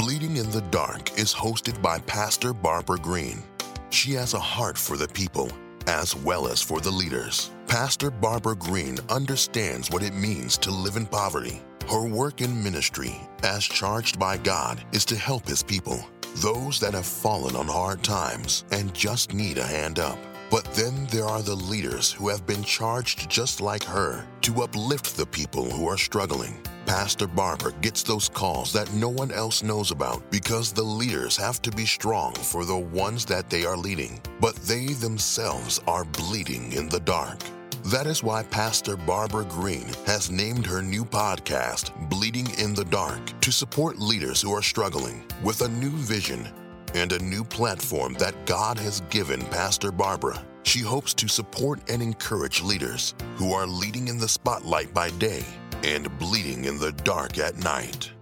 Bleeding in the Dark is hosted by Pastor Barbara Green. She has a heart for the people as well as for the leaders. Pastor Barbara Green understands what it means to live in poverty. Her work in ministry, as charged by God, is to help His people, those that have fallen on hard times and just need a hand up. But then there are the leaders who have been charged just like her to uplift the people who are struggling. Pastor Barbara gets those calls that no one else knows about because the leaders have to be strong for the ones that they are leading, but they themselves are bleeding in the dark. That is why Pastor Barbara Green has named her new podcast, Bleeding in the Dark, to support leaders who are struggling with a new vision and a new platform that God has given Pastor Barbara. She hopes to support and encourage leaders who are leading in the spotlight by day and bleeding in the dark at night.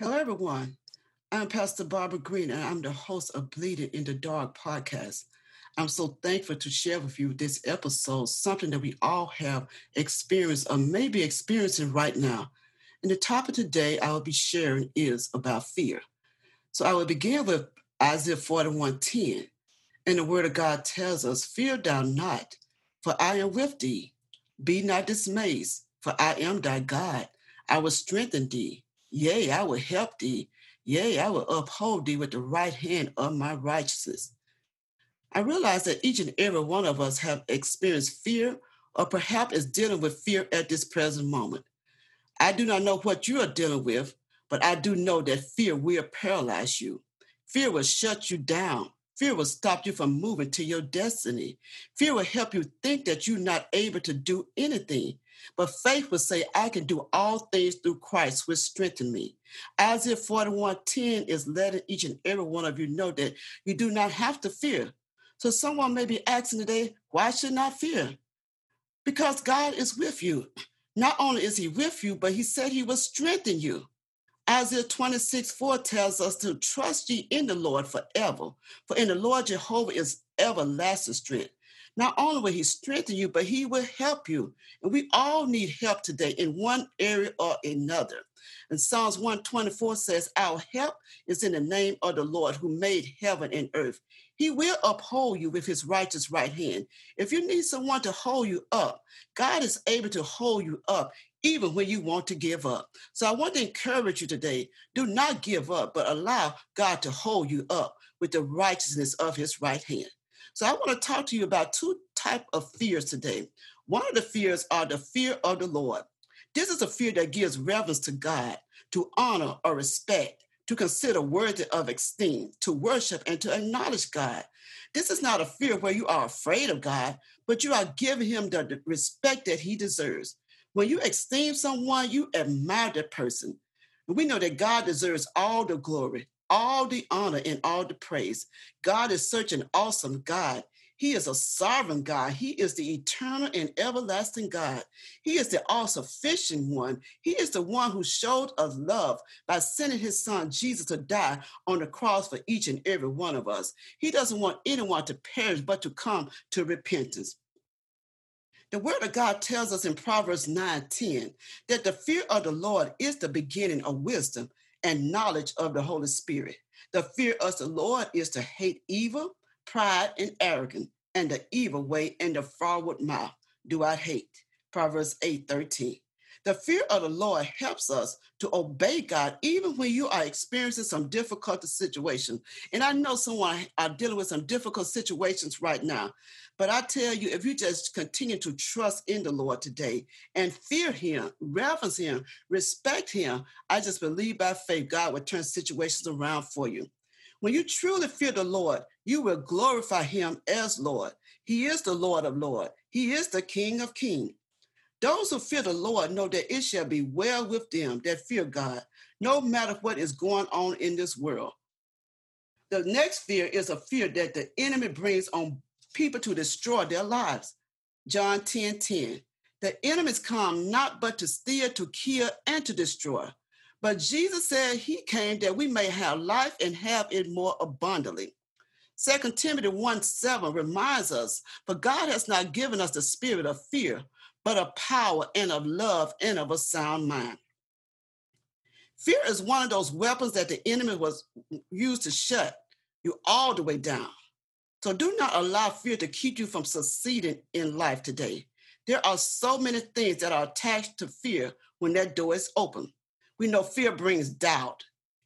Hello, everyone. I'm Pastor Barbara Green, and I'm the host of Bleeding in the Dark podcast. I'm so thankful to share with you this episode, something that we all have experienced or may be experiencing right now. And the topic today I will be sharing is about fear. So I will begin with Isaiah 41:10. And the word of God tells us, Fear thou not, for I am with thee. Be not dismayed, for I am thy God. I will strengthen thee. Yea, I will help thee. Yea, I will uphold thee with the right hand of my righteousness. I realize that each and every one of us have experienced fear or perhaps is dealing with fear at this present moment. I do not know what you are dealing with, but I do know that fear will paralyze you. Fear will shut you down. Fear will stop you from moving to your destiny. Fear will help you think that you're not able to do anything. But faith will say, I can do all things through Christ, which strengthen me. Isaiah 41:10 is letting each and every one of you know that you do not have to fear. So someone may be asking today, why should not fear? Because God is with you. Not only is he with you, but he said he will strengthen you. Isaiah 26, 4 tells us to trust ye in the Lord forever, for in the Lord Jehovah is everlasting strength. Not only will he strengthen you, but he will help you. And we all need help today in one area or another. And Psalms 124 says, Our help is in the name of the Lord who made heaven and earth. He will uphold you with his righteous right hand. If you need someone to hold you up, God is able to hold you up even when you want to give up. So I want to encourage you today do not give up, but allow God to hold you up with the righteousness of his right hand. So I want to talk to you about two type of fears today. One of the fears are the fear of the Lord. This is a fear that gives reverence to God, to honor or respect, to consider worthy of esteem, to worship and to acknowledge God. This is not a fear where you are afraid of God, but you are giving him the respect that he deserves. When you esteem someone, you admire that person. We know that God deserves all the glory, all the honor and all the praise. God is such an awesome God. He is a sovereign God. He is the eternal and everlasting God. He is the all sufficient one. He is the one who showed us love by sending his son Jesus to die on the cross for each and every one of us. He doesn't want anyone to perish, but to come to repentance. The word of God tells us in Proverbs 9 10 that the fear of the Lord is the beginning of wisdom and knowledge of the Holy Spirit. The fear of the Lord is to hate evil, pride, and arrogance, and the evil way and the forward mouth do I hate. Proverbs 8 13. The fear of the Lord helps us to obey God even when you are experiencing some difficult situation. And I know someone are dealing with some difficult situations right now. But I tell you, if you just continue to trust in the Lord today and fear Him, reverence Him, respect Him, I just believe by faith God will turn situations around for you. When you truly fear the Lord, you will glorify Him as Lord. He is the Lord of Lords, He is the King of Kings. Those who fear the Lord know that it shall be well with them that fear God, no matter what is going on in this world. The next fear is a fear that the enemy brings on people to destroy their lives. John 10 10. The enemies come not but to steal, to kill, and to destroy. But Jesus said he came that we may have life and have it more abundantly. 2 Timothy 1 7 reminds us, For God has not given us the spirit of fear, but of power and of love and of a sound mind. Fear is one of those weapons that the enemy was used to shut you all the way down. So do not allow fear to keep you from succeeding in life today. There are so many things that are attached to fear when that door is open. We know fear brings doubt,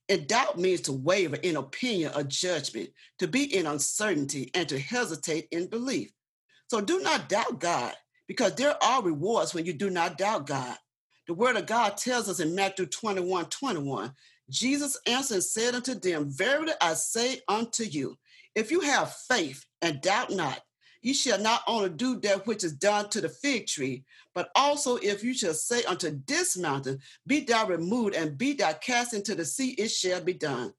and doubt means to waver in opinion or judgment, to be in uncertainty, and to hesitate in belief. So do not doubt God, because there are rewards when you do not doubt God. The word of God tells us in Matthew 21 21, Jesus answered and said unto them, Verily I say unto you, if you have faith and doubt not, you shall not only do that which is done to the fig tree, but also if you shall say unto this mountain, Be thou removed and be thou cast into the sea, it shall be done.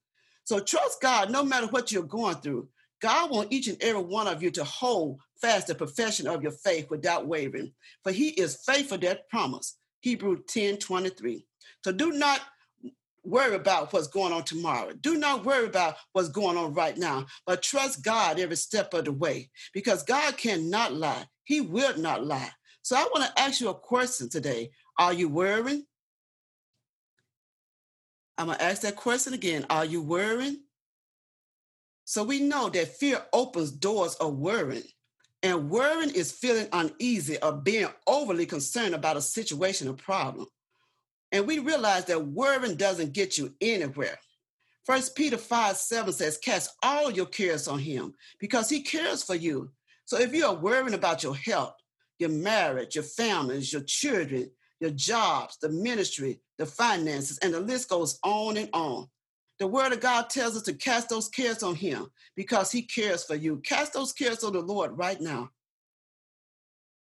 So trust God no matter what you're going through. God wants each and every one of you to hold fast the profession of your faith without wavering, for he is faithful to that promise. Hebrew 10 23. So do not worry about what's going on tomorrow. Do not worry about what's going on right now, but trust God every step of the way because God cannot lie. He will not lie. So I want to ask you a question today. Are you worrying? I'm going to ask that question again. Are you worrying? So we know that fear opens doors of worrying. And worrying is feeling uneasy or being overly concerned about a situation or problem. And we realize that worrying doesn't get you anywhere. First Peter 5 7 says, Cast all your cares on him because he cares for you. So if you are worrying about your health, your marriage, your families, your children, your jobs, the ministry, the finances, and the list goes on and on. The word of God tells us to cast those cares on him because he cares for you. Cast those cares on the Lord right now.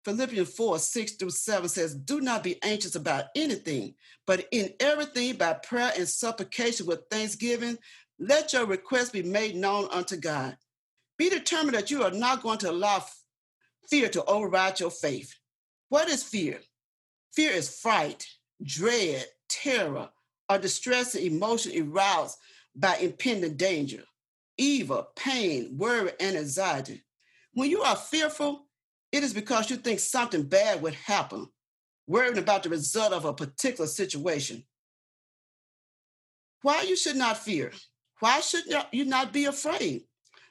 Philippians 4 6 through 7 says, Do not be anxious about anything, but in everything by prayer and supplication with thanksgiving, let your requests be made known unto God. Be determined that you are not going to allow fear to override your faith. What is fear? Fear is fright, dread, terror, or distressing emotion aroused by impending danger, evil, pain, worry, and anxiety. When you are fearful, it is because you think something bad would happen, worrying about the result of a particular situation. Why you should not fear? Why should you not be afraid?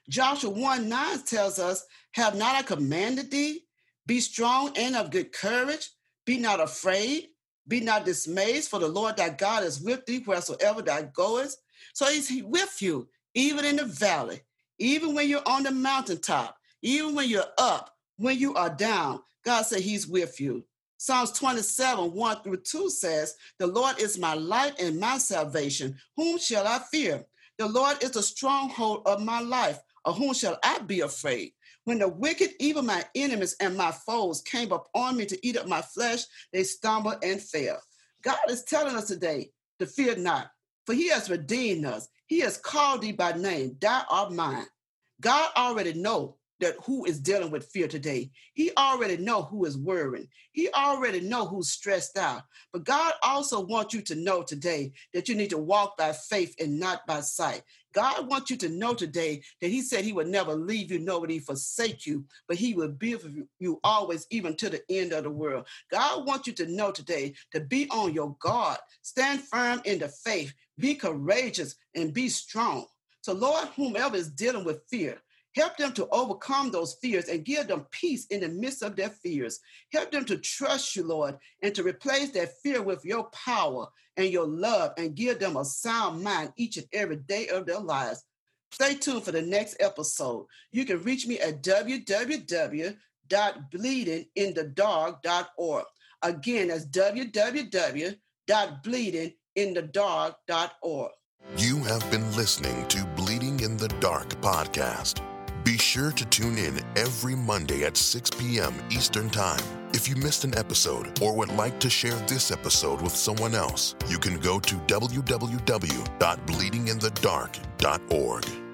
Joshua 1 9 tells us, Have not I commanded thee? Be strong and of good courage. Be not afraid. Be not dismayed, for the Lord thy God is with thee wheresoever thou goest. So he's with you, even in the valley, even when you're on the mountaintop, even when you're up, when you are down, God said He's with you. Psalms 27, 1 through 2 says, The Lord is my light and my salvation. Whom shall I fear? The Lord is the stronghold of my life. Of whom shall I be afraid? When the wicked, even my enemies and my foes, came upon me to eat up my flesh, they stumbled and fell. God is telling us today to fear not, for he has redeemed us. He has called thee by name. Thou art mine. God already know that who is dealing with fear today. He already know who is worrying. He already know who's stressed out. But God also wants you to know today that you need to walk by faith and not by sight. God wants you to know today that He said He would never leave you, nor would He forsake you, but He will be with you always, even to the end of the world. God wants you to know today to be on your guard, stand firm in the faith, be courageous, and be strong. So, Lord, whomever is dealing with fear, Help them to overcome those fears and give them peace in the midst of their fears. Help them to trust you, Lord, and to replace that fear with your power and your love and give them a sound mind each and every day of their lives. Stay tuned for the next episode. You can reach me at www.bleedinginthedark.org. Again, that's www.bleedinginthedark.org. You have been listening to Bleeding in the Dark podcast. Be sure to tune in every Monday at 6 p.m. Eastern Time. If you missed an episode or would like to share this episode with someone else, you can go to www.bleedinginthedark.org.